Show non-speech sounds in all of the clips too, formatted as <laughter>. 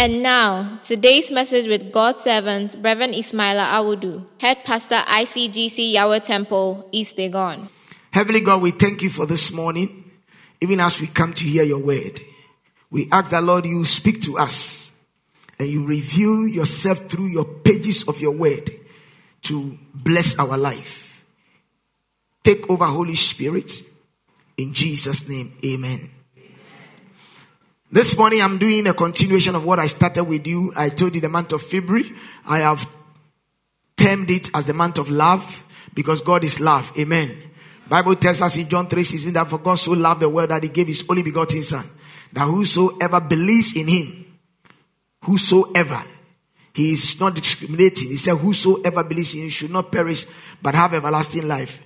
And now, today's message with God's servant, Reverend Ismaila Awudu, Head Pastor ICGC Yahweh Temple, East Legon. Heavenly God, we thank you for this morning, even as we come to hear your word. We ask that, Lord, you speak to us and you reveal yourself through your pages of your word to bless our life. Take over, Holy Spirit. In Jesus' name, amen. This morning I'm doing a continuation of what I started with you. I told you the month of February. I have termed it as the month of love because God is love. Amen. Bible tells us in John 3 16 that for God so loved the world that he gave his only begotten son. That whosoever believes in him, whosoever, he is not discriminating. He said, Whosoever believes in him should not perish but have everlasting life.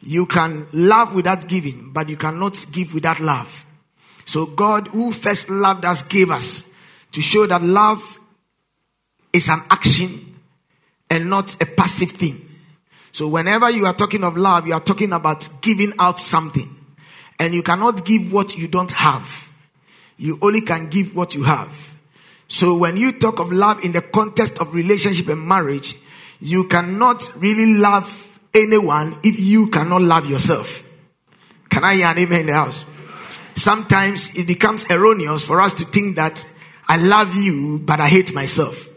You can love without giving, but you cannot give without love. So God, who first loved us, gave us to show that love is an action and not a passive thing. So whenever you are talking of love, you are talking about giving out something. And you cannot give what you don't have. You only can give what you have. So when you talk of love in the context of relationship and marriage, you cannot really love anyone if you cannot love yourself. Can I hear an amen in the house? Sometimes it becomes erroneous for us to think that I love you, but I hate myself.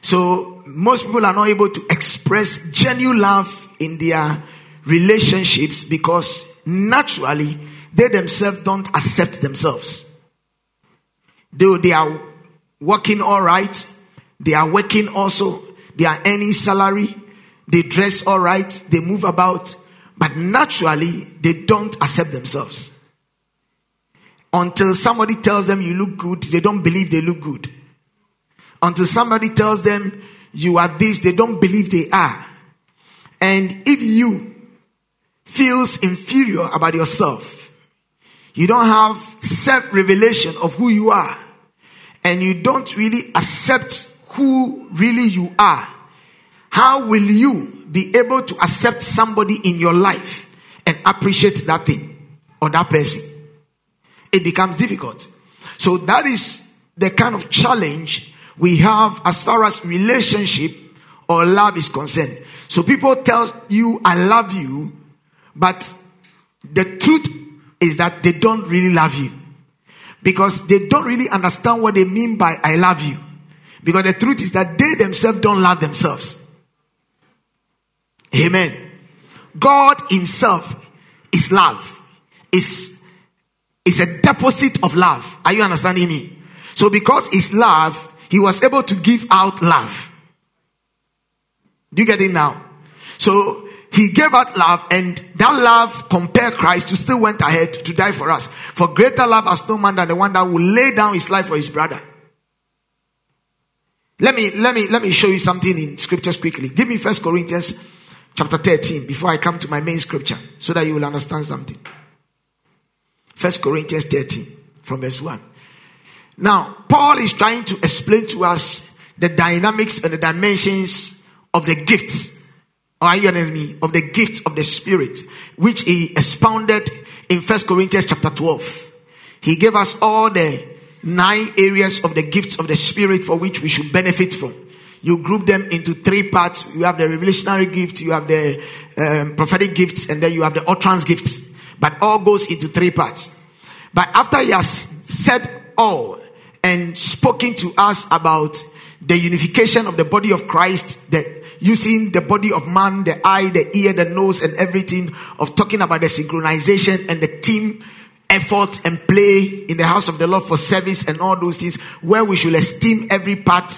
So most people are not able to express genuine love in their relationships because naturally they themselves don't accept themselves. Though they are working all right, they are working also, they are earning salary, they dress all right, they move about, but naturally they don't accept themselves. Until somebody tells them you look good, they don't believe they look good. Until somebody tells them you are this, they don't believe they are. And if you feels inferior about yourself, you don't have self revelation of who you are, and you don't really accept who really you are, how will you be able to accept somebody in your life and appreciate that thing or that person? It becomes difficult. So that is the kind of challenge we have as far as relationship or love is concerned. So people tell you, I love you, but the truth is that they don't really love you because they don't really understand what they mean by I love you. Because the truth is that they themselves don't love themselves. Amen. God Himself is love, is is a deposit of love. Are you understanding me? So, because it's love, he was able to give out love. Do you get it now? So, he gave out love, and that love compared Christ to still went ahead to die for us. For greater love has no man than the one that will lay down his life for his brother. Let me let me let me show you something in scriptures quickly. Give me First Corinthians chapter 13 before I come to my main scripture so that you will understand something. First Corinthians 13 from verse 1. Now, Paul is trying to explain to us the dynamics and the dimensions of the gifts. Are you understand me? Of the gift of the Spirit, which he expounded in First Corinthians chapter 12. He gave us all the nine areas of the gifts of the Spirit for which we should benefit from. You group them into three parts. You have the revelationary gift, you have the um, prophetic gifts, and then you have the utterance gifts but all goes into three parts. But after he has said all and spoken to us about the unification of the body of Christ, that using the body of man, the eye, the ear, the nose, and everything, of talking about the synchronization and the team effort and play in the house of the Lord for service and all those things, where we should esteem every part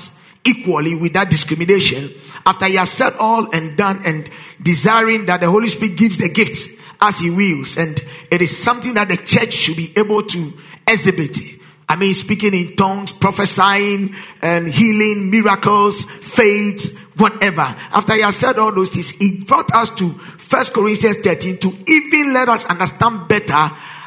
equally without discrimination, after he has said all and done and desiring that the Holy Spirit gives the gifts as he wills, and it is something that the church should be able to exhibit. I mean, speaking in tongues, prophesying, and healing, miracles, faith, whatever. After he has said all those things, he brought us to First Corinthians 13 to even let us understand better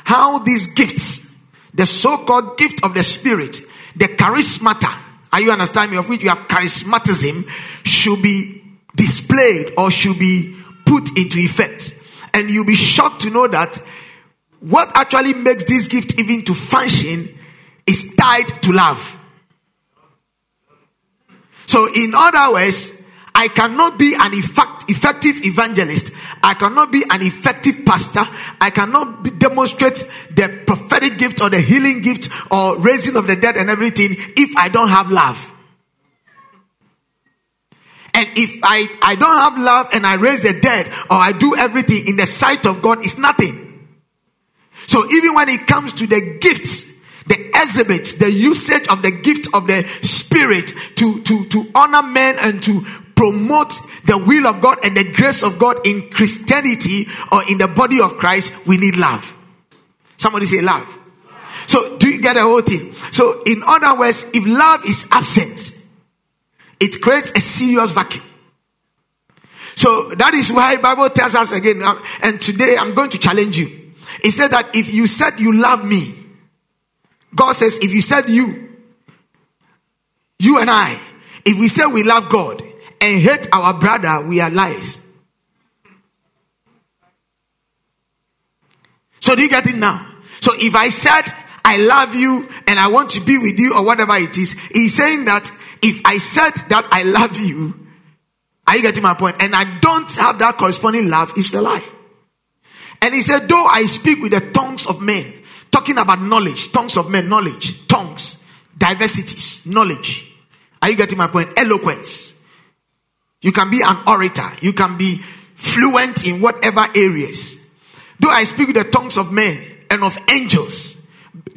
how these gifts, the so-called gift of the Spirit, the charismata, are you understanding? Of which you have charismatism, should be displayed or should be put into effect. And you'll be shocked to know that what actually makes this gift even to function is tied to love. So, in other words, I cannot be an effect, effective evangelist. I cannot be an effective pastor. I cannot be, demonstrate the prophetic gift or the healing gift or raising of the dead and everything if I don't have love. And if I, I don't have love and I raise the dead or I do everything in the sight of God, it's nothing. So even when it comes to the gifts, the exhibit, the usage of the gift of the spirit to, to, to honor men and to promote the will of God and the grace of God in Christianity or in the body of Christ, we need love. Somebody say love. So do you get the whole thing? So in other words, if love is absent, it creates a serious vacuum. So that is why Bible tells us again, uh, and today I'm going to challenge you. It said that if you said you love me, God says, if you said you, you and I, if we say we love God and hate our brother, we are liars. So do you get it now? So if I said I love you and I want to be with you or whatever it is, he's saying that if I said that I love you, are you getting my point? And I don't have that corresponding love, it's a lie. And he said, though I speak with the tongues of men, talking about knowledge, tongues of men, knowledge, tongues, diversities, knowledge. Are you getting my point? Eloquence. You can be an orator. You can be fluent in whatever areas. Though I speak with the tongues of men and of angels,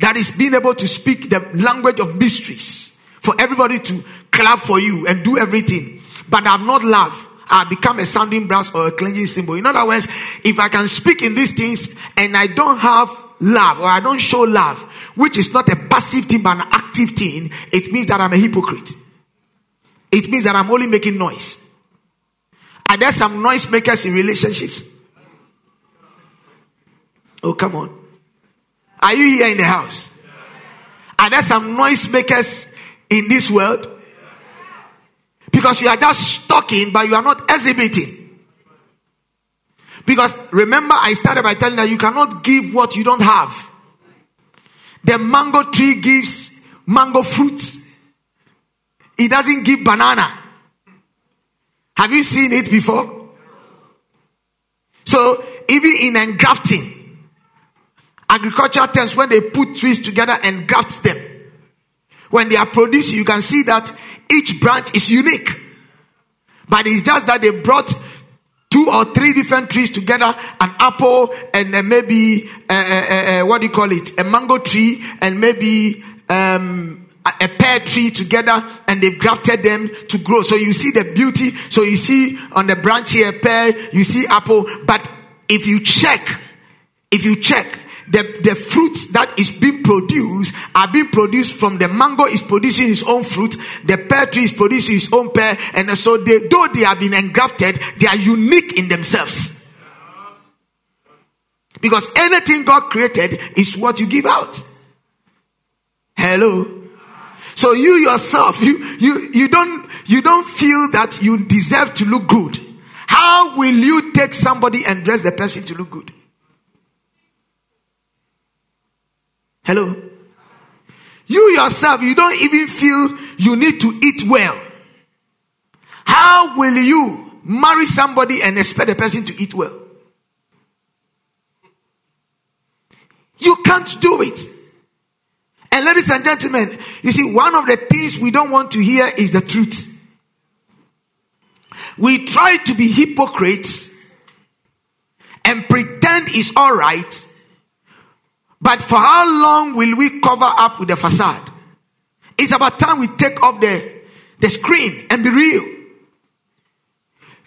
that is being able to speak the language of mysteries for everybody to clap for you and do everything. But I've not loved. I become a sounding brass or a cleansing cymbal. In other words, if I can speak in these things and I don't have love or I don't show love, which is not a passive thing but an active thing, it means that I'm a hypocrite. It means that I'm only making noise. Are there some noise makers in relationships? Oh, come on. Are you here in the house? Are there some noise makers in this world? Because you are just talking, but you are not exhibiting. Because remember, I started by telling that you cannot give what you don't have. The mango tree gives mango fruit, it doesn't give banana. Have you seen it before? So, even in engrafting, agricultural terms, when they put trees together and graft them, when they are produced, you can see that each branch is unique. But it's just that they brought two or three different trees together an apple and uh, maybe uh, uh, uh, what do you call it? A mango tree and maybe um, a, a pear tree together and they've grafted them to grow. So you see the beauty. So you see on the branch here pear you see apple. But if you check if you check the, the fruits that is being produced are being produced from the mango is producing its own fruit, the pear tree is producing its own pear, and so they, though they have been engrafted, they are unique in themselves. Because anything God created is what you give out. Hello. So you yourself, you you you don't you don't feel that you deserve to look good. How will you take somebody and dress the person to look good? Hello? You yourself, you don't even feel you need to eat well. How will you marry somebody and expect the person to eat well? You can't do it. And ladies and gentlemen, you see, one of the things we don't want to hear is the truth. We try to be hypocrites and pretend it's all right but for how long will we cover up with the facade? It's about time we take off the, the screen and be real.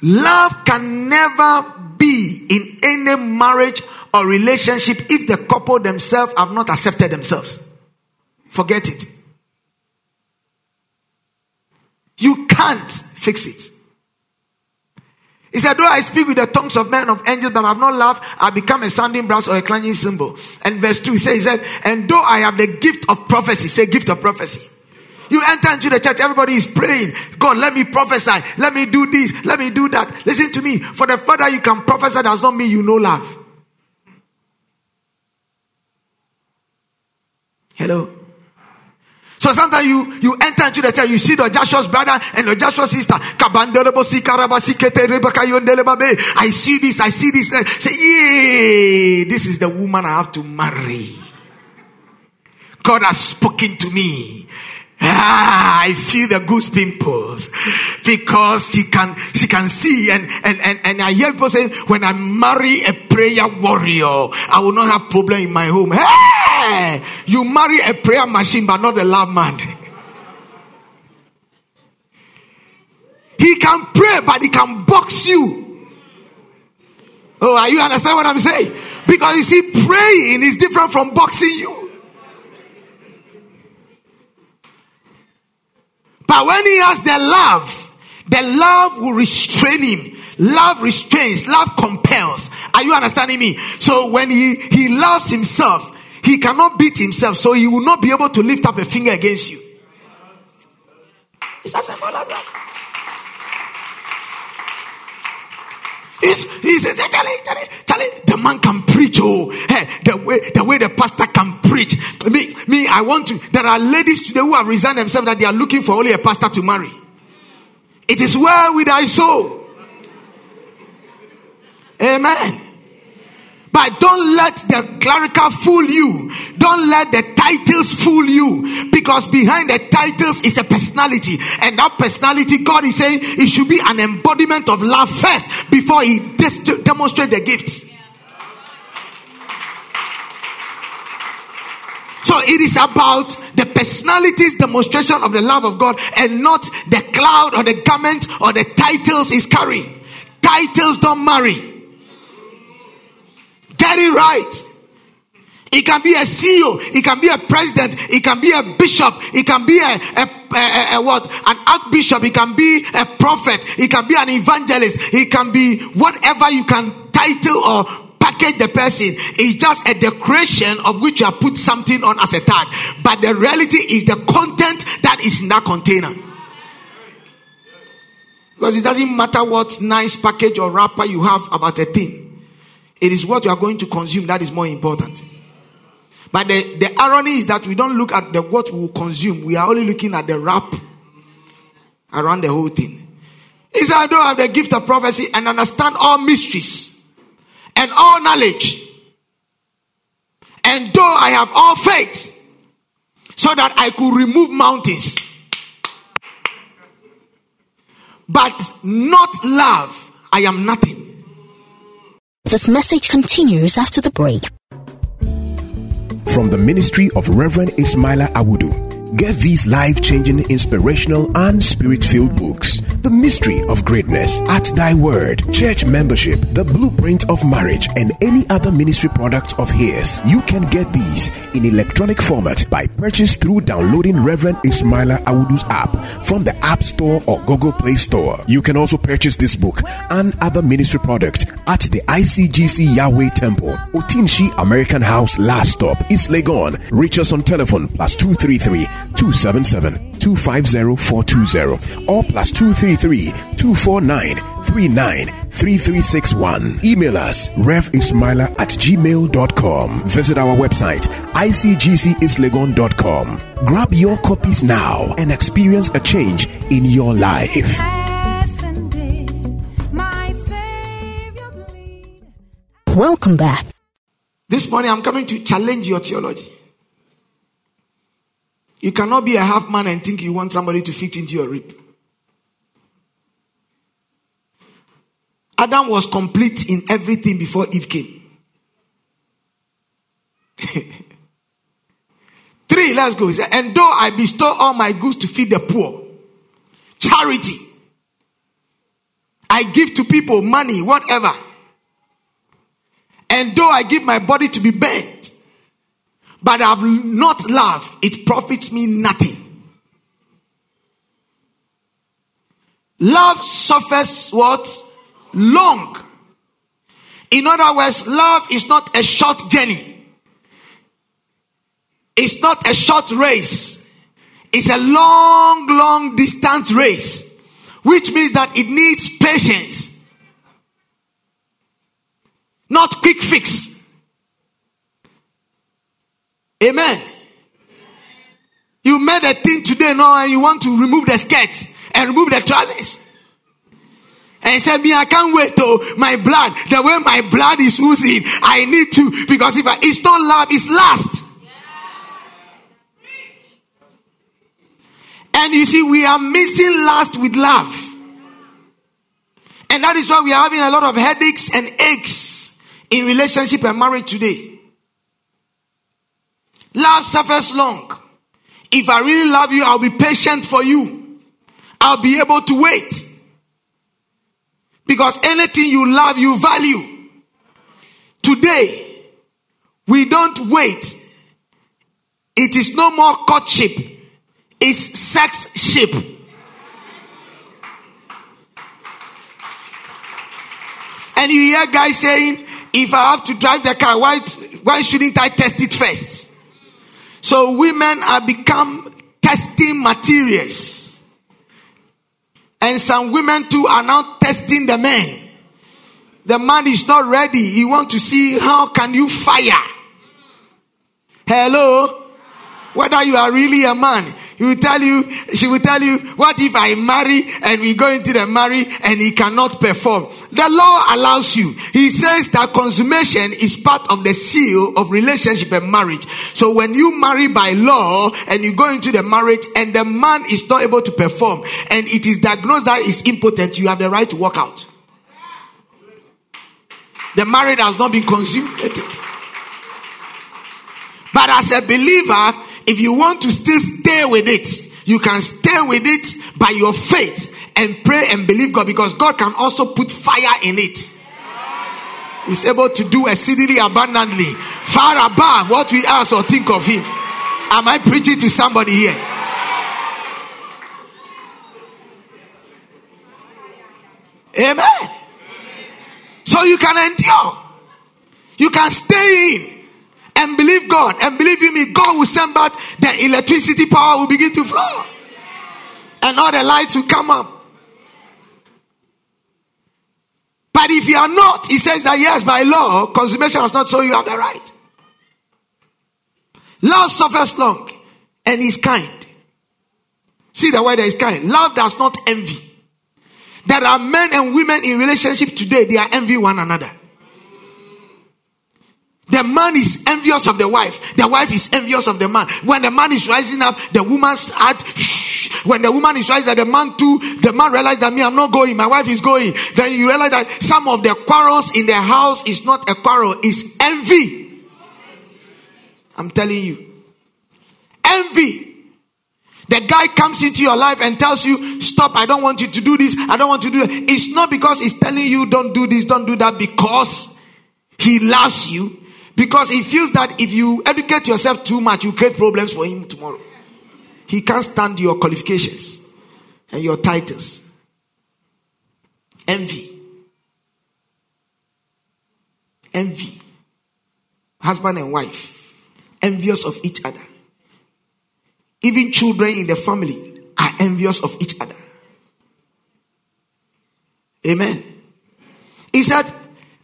Love can never be in any marriage or relationship if the couple themselves have not accepted themselves. Forget it. You can't fix it. He said, Though I speak with the tongues of men of angels, but I have not love, I become a sounding brass or a clanging cymbal. And verse 2, he said, he said, And though I have the gift of prophecy, say gift of prophecy. You enter into the church, everybody is praying. God, let me prophesy. Let me do this. Let me do that. Listen to me. For the further you can prophesy does not mean you know love. Hello? So sometimes you, you enter into the church, you see the Joshua's brother and the Joshua's sister. I see this, I see this. Eh, say, yay, this is the woman I have to marry. God has spoken to me. Ah, I feel the goose pimples because she can she can see and and and, and I hear people saying when I marry a prayer warrior, I will not have problem in my home. Hey, you marry a prayer machine but not a love man. He can pray but he can box you. Oh, are you understand what I'm saying? Because you see, praying is different from boxing you. But when he has the love, the love will restrain him. Love restrains, love compels. Are you understanding me? So when he, he loves himself, he cannot beat himself, so he will not be able to lift up a finger against you. It's as simple as that. He says, Charlie, Charlie, Charlie, the man can preach. Oh, hey, the way the way the pastor can preach. Me, me, I want to. There are ladies today who have resigned themselves that they are looking for only a pastor to marry. It is well with thy soul. Amen. But don't let the clerical fool you. Don't let the titles fool you. Because behind the titles is a personality. And that personality, God is saying, it should be an embodiment of love first before He des- demonstrate the gifts. So it is about the personality's demonstration of the love of God and not the cloud or the garment or the titles he's carrying. Titles don't marry. Get it right. It can be a CEO, it can be a president, it can be a bishop, it can be a, a, a, a, what? An archbishop, it can be a prophet, it can be an evangelist, it can be whatever you can title or package the person. It's just a decoration of which you have put something on as a tag. But the reality is the content that is in that container. Because it doesn't matter what nice package or wrapper you have about a thing. It is what you are going to consume that is more important. But the, the irony is that we don't look at the what we will consume. We are only looking at the wrap around the whole thing. He said, I don't have the gift of prophecy and understand all mysteries and all knowledge. And though I have all faith, so that I could remove mountains, but not love, I am nothing. This message continues after the break. From the ministry of Reverend Ismaila Awudu. Get these life changing, inspirational, and spirit filled books The Mystery of Greatness, At Thy Word, Church Membership, The Blueprint of Marriage, and any other ministry product of his. You can get these in electronic format by purchase through downloading Reverend Ismaila Awudu's app from the App Store or Google Play Store. You can also purchase this book and other ministry product at the ICGC Yahweh Temple, Otinshi American House Last Stop, East Legon. Reach us on telephone plus 233 277 250 420 or plus 233 249 393361. Email us revismaila at gmail.com. Visit our website icgcislegon.com. Grab your copies now and experience a change in your life. Welcome back. This morning I'm coming to challenge your theology. You cannot be a half man and think you want somebody to fit into your rib. Adam was complete in everything before Eve came. <laughs> Three, let's go. And though I bestow all my goods to feed the poor, charity. I give to people money, whatever. And though I give my body to be bent, but I have not love, it profits me nothing. Love suffers what? Long. In other words, love is not a short journey. It's not a short race. It's a long, long distance race, which means that it needs patience, not quick fix. Amen. You made a thing today now and you want to remove the skirts and remove the trousers. And he said, Me, I can't wait to my blood. The way my blood is oozing, I need to because if I, it's not love, it's lust. And you see, we are missing lust with love. And that is why we are having a lot of headaches and aches in relationship and marriage today. Love suffers long. If I really love you, I'll be patient for you. I'll be able to wait. Because anything you love, you value. Today, we don't wait. It is no more courtship it's sex ship. And you hear guys saying, if I have to drive the car, why, why shouldn't I test it first? So women are become testing materials. And some women too are now testing the men. The man is not ready. He want to see how can you fire. Hello? Whether you are really a man. He will tell you, she will tell you, what if I marry and we go into the marry and he cannot perform? The law allows you. He says that consummation is part of the seal of relationship and marriage. So when you marry by law and you go into the marriage and the man is not able to perform and it is diagnosed that is impotent, you have the right to walk out. The marriage has not been consummated. But as a believer, if you want to still stay with it, you can stay with it by your faith and pray and believe God because God can also put fire in it. He's able to do exceedingly abundantly, far above what we ask or think of Him. Am I preaching to somebody here? Amen. So you can endure, you can stay in and believe God and believe in me, God will send back the electricity power will begin to flow. And all the lights will come up. But if you are not, he says that yes, by law, consummation has not so you have the right. Love suffers long and is kind. See the word is kind. Love does not envy. There are men and women in relationship today, they are envy one another. The man is envious of the wife. The wife is envious of the man. When the man is rising up, the woman's heart. Shh. When the woman is rising up, the man too. The man realizes that me, I'm not going. My wife is going. Then you realize that some of the quarrels in the house is not a quarrel, it's envy. I'm telling you, envy. The guy comes into your life and tells you, Stop, I don't want you to do this, I don't want to do that. It's not because he's telling you, Don't do this, don't do that, because he loves you because he feels that if you educate yourself too much, you create problems for him tomorrow. He can't stand your qualifications and your titles. Envy. Envy. Husband and wife. Envious of each other. Even children in the family are envious of each other. Amen. He said,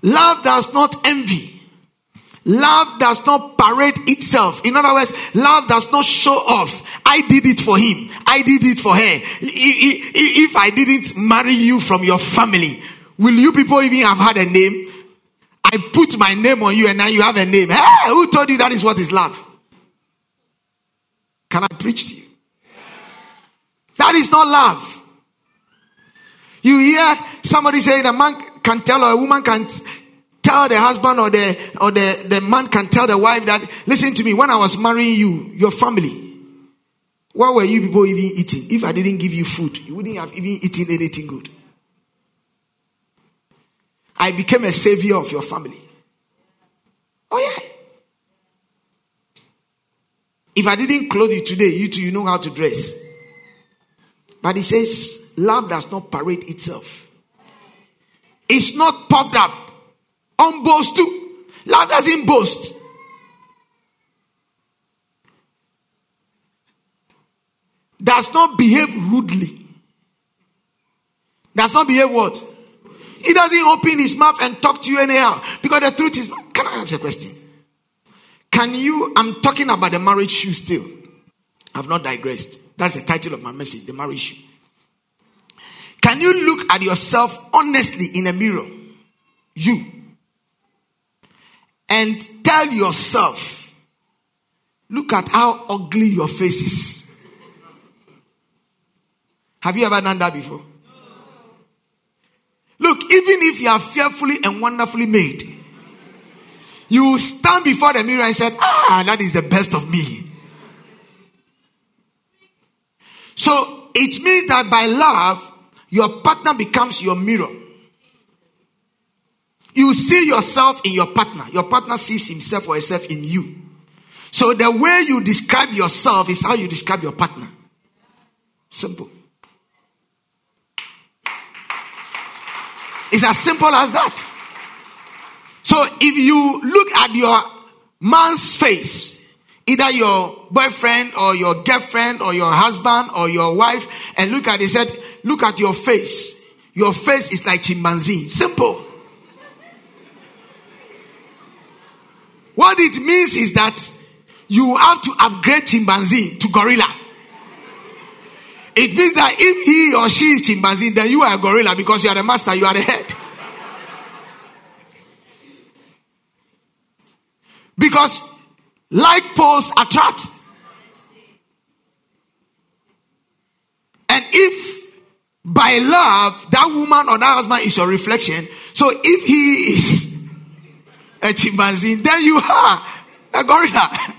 Love does not envy. Love does not parade itself. In other words, love does not show off. I did it for him. I did it for her. If I didn't marry you from your family, will you people even have had a name? I put my name on you and now you have a name. Hey, who told you that is what is love? Can I preach to you? That is not love. You hear somebody saying a man can tell or a woman can tell the husband or the or the, the man can tell the wife that listen to me when i was marrying you your family What were you people even eating? If I didn't give you food, you wouldn't have even eaten anything good. I became a savior of your family. Oh, yeah. If I didn't clothe you today, you too, you know how to dress. But he says, love does not parade itself. It's not puffed up. On boast too. Love doesn't boast. Does not behave rudely. Does not behave what? He doesn't open his mouth and talk to you anyhow. Because the truth is, can I ask a question? Can you, I'm talking about the marriage shoe still. I've not digressed. That's the title of my message, the marriage shoe. Can you look at yourself honestly in a mirror? You. And tell yourself, look at how ugly your face is. Have you ever done that before? Look, even if you are fearfully and wonderfully made, you stand before the mirror and said, Ah, that is the best of me. So it means that by love, your partner becomes your mirror. You see yourself in your partner. Your partner sees himself or herself in you. So the way you describe yourself is how you describe your partner. Simple. It's as simple as that. So if you look at your man's face, either your boyfriend or your girlfriend or your husband or your wife, and look at it, said, look at your face. Your face is like chimpanzee. Simple. What it means is that you have to upgrade chimpanzee to gorilla. It means that if he or she is chimpanzee, then you are a gorilla because you are the master, you are the head. Because like poles attract. And if by love that woman or that husband is your reflection, so if he is a chimpanzee, then you are a gorilla. <laughs>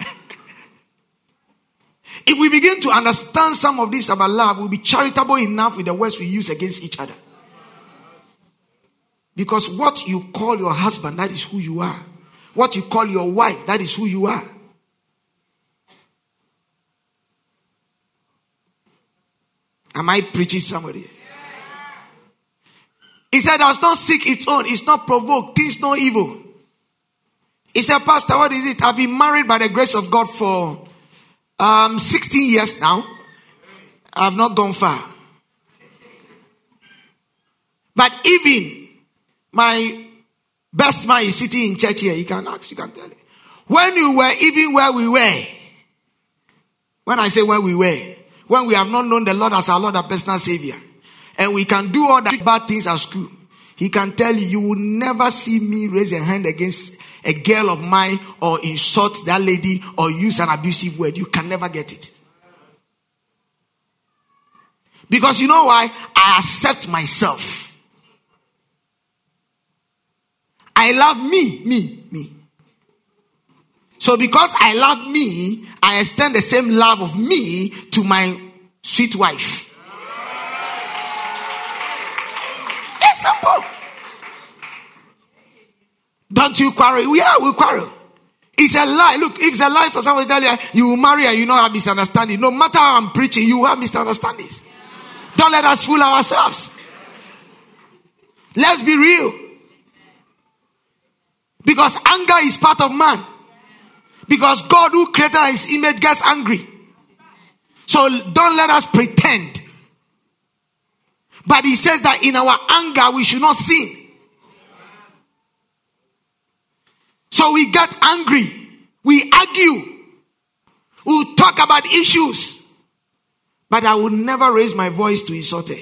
if we begin to understand some of this about love, we'll be charitable enough with the words we use against each other. Because what you call your husband, that is who you are. What you call your wife, that is who you are. Am I preaching somebody? He said, does not seek its own, it's not provoked, things no evil. He said, Pastor, what is it? I've been married by the grace of God for um, 16 years now. I've not gone far. But even my Best man is sitting in church here. He can ask, you can tell. When you were even where we were, when I say where we were, when we have not known the Lord as our Lord and personal Savior, and we can do all that bad things at school, he can tell you, you will never see me raise a hand against a girl of mine or insult that lady or use an abusive word. You can never get it. Because you know why? I accept myself. I love me, me, me. So because I love me, I extend the same love of me to my sweet wife. It's simple. Don't you quarrel? Yeah, we quarrel. It's a lie. Look, if it's a lie for somebody tell you you will marry and you don't have misunderstanding, no matter how I'm preaching, you have misunderstandings. Don't let us fool ourselves. Let's be real. Because anger is part of man. Because God who created his image gets angry. So don't let us pretend. But he says that in our anger we should not sin. So we get angry. We argue. We'll talk about issues. But I will never raise my voice to insult her.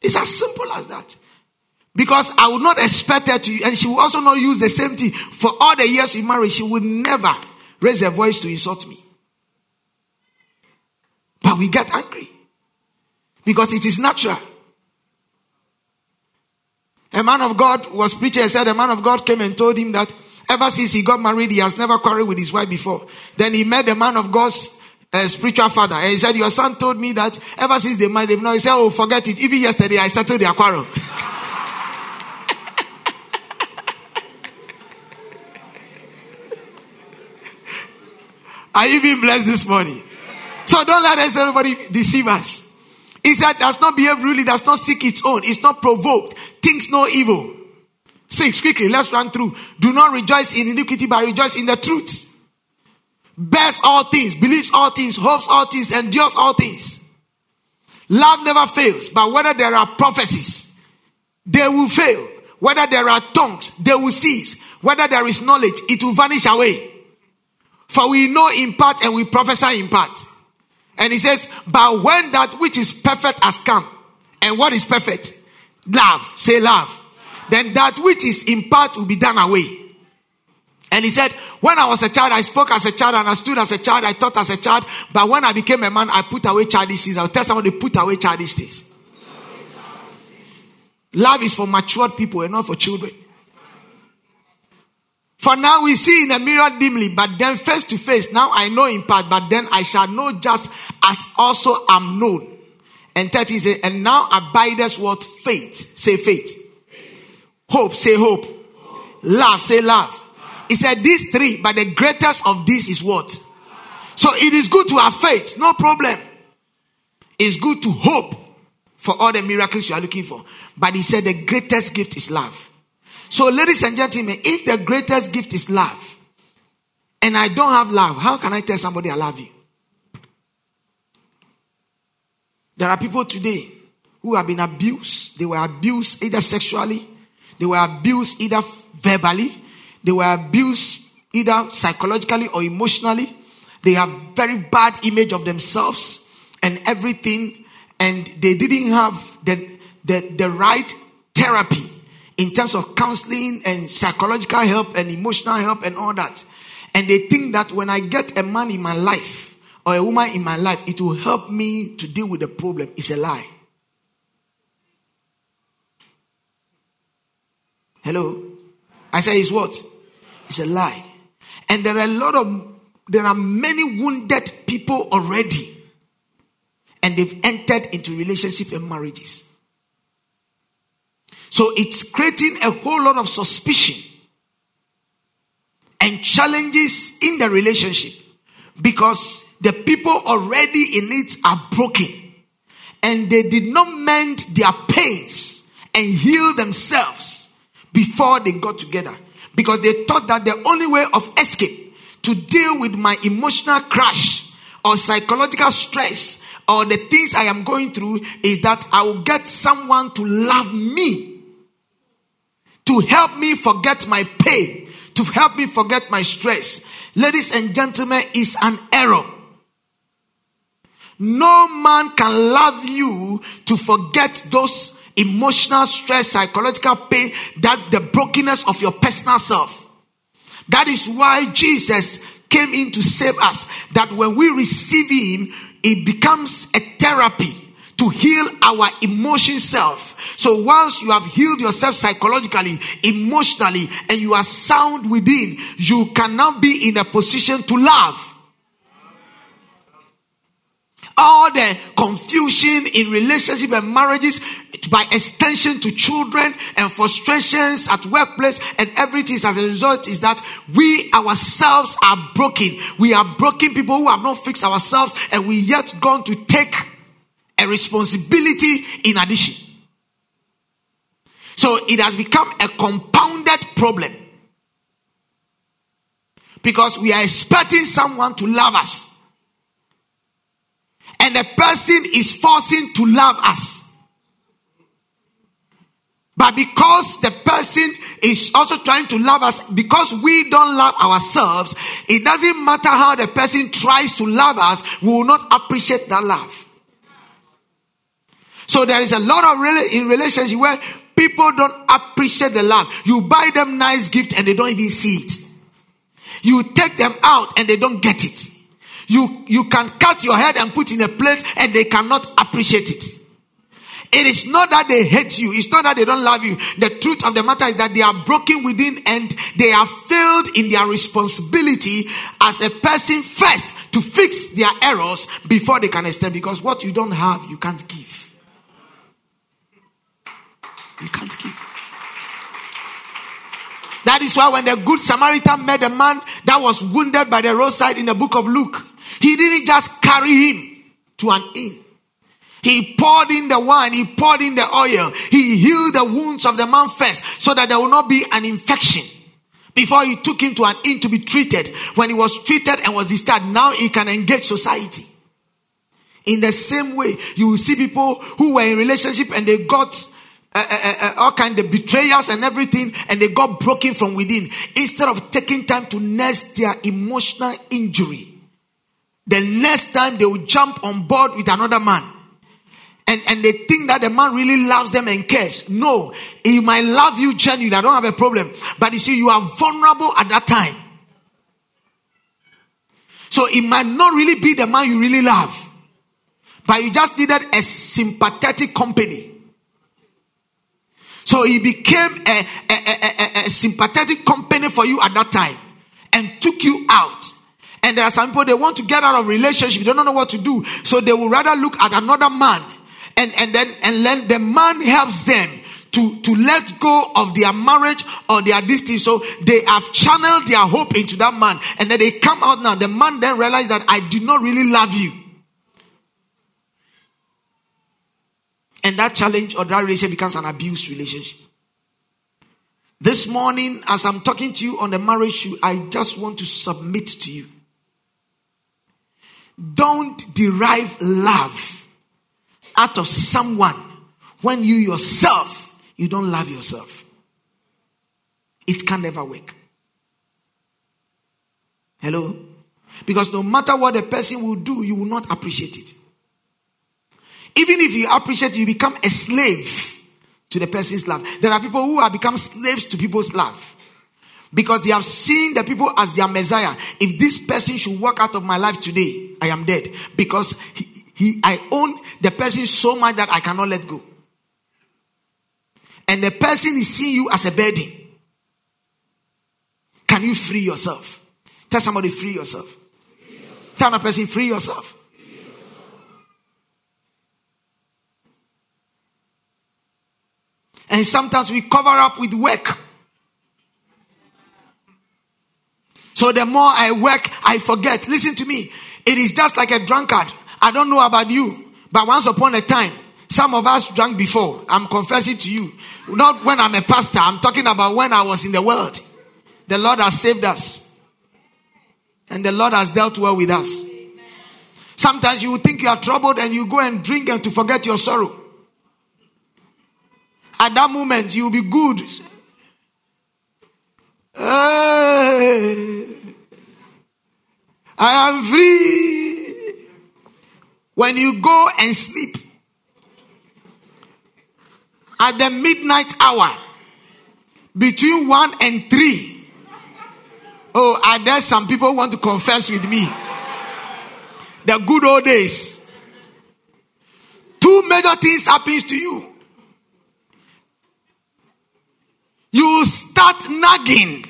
It's as simple as that. Because I would not expect her to, and she will also not use the same thing. For all the years we married, she would never raise her voice to insult me. But we get angry. Because it is natural. A man of God was preaching and said, a man of God came and told him that ever since he got married, he has never quarreled with his wife before. Then he met the man of God's uh, spiritual father, and he said, "Your son told me that ever since they married, not." He said, "Oh, forget it. Even yesterday, I settled their quarrel." Are you being blessed this morning? So don't let everybody deceive us. He said, does not behave really, does not seek its own, it's not provoked, thinks no evil. Six, quickly, let's run through. Do not rejoice in iniquity, but rejoice in the truth. Bears all things, believes all things, hopes all things, endures all things. Love never fails, but whether there are prophecies, they will fail. Whether there are tongues, they will cease. Whether there is knowledge, it will vanish away. For we know in part and we prophesy in part. And he says, But when that which is perfect has come, and what is perfect? Love. Say love. Then that which is in part will be done away. And he said, When I was a child, I spoke as a child, and I stood as a child, I thought as a child. But when I became a man, I put away childish things. I'll tell somebody, put away childish things. Love is for matured people and not for children. For now we see in a mirror dimly, but then face to face. Now I know in part, but then I shall know just as also am known. And 30 say, and now abideth what? Faith. Say faith. faith. Hope. Say hope. hope. Love. Say love. He said these three, but the greatest of these is what? So it is good to have faith. No problem. It's good to hope for all the miracles you are looking for. But he said the greatest gift is love. So, ladies and gentlemen, if the greatest gift is love, and I don't have love, how can I tell somebody I love you? There are people today who have been abused. They were abused either sexually, they were abused either verbally, they were abused either psychologically or emotionally. They have very bad image of themselves and everything, and they didn't have the, the, the right therapy in terms of counseling and psychological help and emotional help and all that. And they think that when I get a man in my life or a woman in my life, it will help me to deal with the problem. It's a lie. Hello? I say it's what? It's a lie. And there are a lot of, there are many wounded people already. And they've entered into relationship and marriages. So it's creating a whole lot of suspicion and challenges in the relationship because the people already in it are broken and they did not mend their pains and heal themselves before they got together because they thought that the only way of escape to deal with my emotional crash or psychological stress or the things I am going through is that I will get someone to love me to help me forget my pain, to help me forget my stress. Ladies and gentlemen, is an error. No man can love you to forget those emotional stress, psychological pain, that the brokenness of your personal self. That is why Jesus came in to save us. That when we receive Him, it becomes a therapy to heal our emotion self. So once you have healed yourself psychologically, emotionally, and you are sound within, you can now be in a position to love. All the confusion in relationship and marriages, by extension to children and frustrations at workplace and everything as a result is that we ourselves are broken. We are broken people who have not fixed ourselves and we yet gone to take a responsibility in addition. So it has become a compounded problem. Because we are expecting someone to love us. And the person is forcing to love us. But because the person is also trying to love us, because we don't love ourselves, it doesn't matter how the person tries to love us, we will not appreciate that love. So there is a lot of really in relationship where people don't appreciate the love. You buy them nice gift and they don't even see it. You take them out and they don't get it. You you can cut your head and put in a plate and they cannot appreciate it. It is not that they hate you. It's not that they don't love you. The truth of the matter is that they are broken within and they are failed in their responsibility as a person first to fix their errors before they can extend. Because what you don't have, you can't give. You can't give. That is why when the good Samaritan met a man that was wounded by the roadside in the book of Luke, he didn't just carry him to an inn. He poured in the wine, he poured in the oil, he healed the wounds of the man first so that there will not be an infection. Before he took him to an inn to be treated, when he was treated and was discharged, now he can engage society. In the same way, you will see people who were in relationship and they got uh, uh, uh, all kind of betrayals and everything, and they got broken from within. Instead of taking time to nurse their emotional injury, the next time they will jump on board with another man. And, and they think that the man really loves them and cares. No, he might love you genuinely. I don't have a problem. But you see, you are vulnerable at that time. So it might not really be the man you really love. But you just needed a sympathetic company. So he became a, a, a, a, sympathetic company for you at that time and took you out. And there are some people they want to get out of relationship, they don't know what to do. So they will rather look at another man and, and then and then the man helps them to, to let go of their marriage or their distance. So they have channeled their hope into that man. And then they come out now. The man then realizes that I did not really love you. And that challenge or that relationship becomes an abused relationship. This morning, as I'm talking to you on the marriage issue, I just want to submit to you. Don't derive love out of someone when you yourself, you don't love yourself. It can never work. Hello? Because no matter what the person will do, you will not appreciate it. Even if you appreciate, you become a slave to the person's love. There are people who have become slaves to people's love because they have seen the people as their Messiah. If this person should walk out of my life today, I am dead because he, he, I own the person so much that I cannot let go. And the person is seeing you as a burden. Can you free yourself? Tell somebody, free yourself. Free yourself. Tell a person, free yourself. And sometimes we cover up with work. So the more I work, I forget. Listen to me. It is just like a drunkard. I don't know about you, but once upon a time, some of us drank before. I'm confessing to you. Not when I'm a pastor, I'm talking about when I was in the world. The Lord has saved us. And the Lord has dealt well with us. Sometimes you think you are troubled and you go and drink and to forget your sorrow. At that moment, you'll be good. I am free. When you go and sleep at the midnight hour between one and three. Oh, are there some people want to confess with me? The good old days. Two major things happens to you. You start nagging.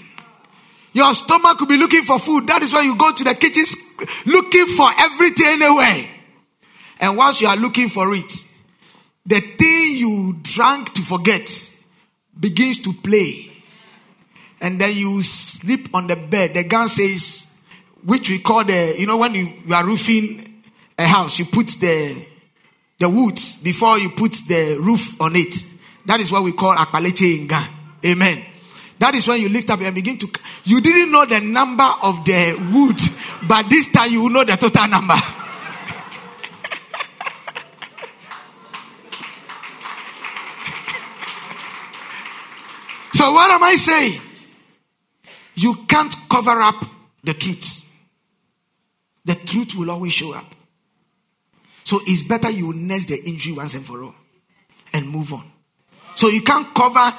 Your stomach will be looking for food. That is why you go to the kitchen looking for everything anyway. And once you are looking for it, the thing you drank to forget begins to play. And then you sleep on the bed. The gun says, which we call the, you know, when you, you are roofing a house, you put the, the woods before you put the roof on it. That is what we call akpaleche in Ghana. Amen. That is when you lift up and begin to. You didn't know the number of the wood, but this time you will know the total number. <laughs> so, what am I saying? You can't cover up the truth. The truth will always show up. So, it's better you nurse the injury once and for all and move on. So, you can't cover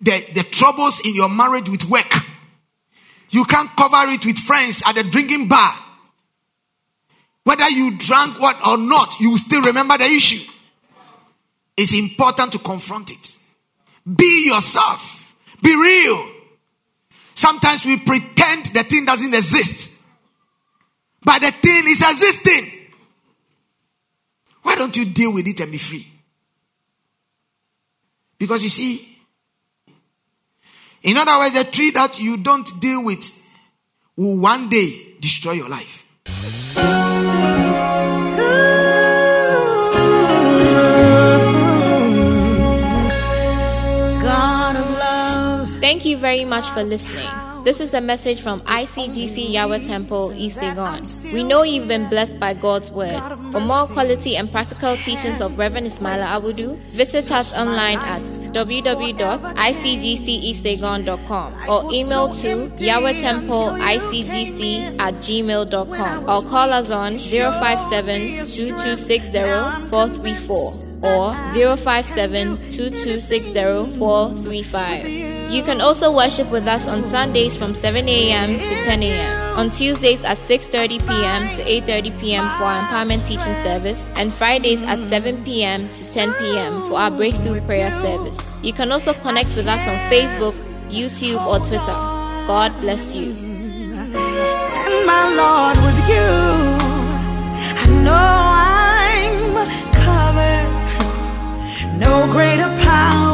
the, the troubles in your marriage with work. You can't cover it with friends at the drinking bar. Whether you drank what or not, you will still remember the issue. it's important to confront it. Be yourself. Be real. Sometimes we pretend the thing doesn't exist, but the thing is existing. Why don't you deal with it and be free? Because you see, in other words, a tree that you don't deal with will one day destroy your life. Thank you very much for listening. This is a message from ICGC Yahweh Temple, East Legon. We know you've been blessed by God's word. For more quality and practical teachings of Reverend Ismaila Abudu, visit us online at www.icgceastlegon.com or email to yahwehtemple.icgc at gmail.com or call us on 057 or 057 You can also worship with us on Sundays from 7 a.m. to 10 a.m on Tuesdays at 6:30 p.m. to 8:30 p.m. for our empowerment teaching service, and Fridays at 7 p.m. to 10 p.m. for our breakthrough prayer service. You can also connect with us on Facebook, YouTube, or Twitter. God bless you. And my Lord, with you, I know I'm covered. No greater power.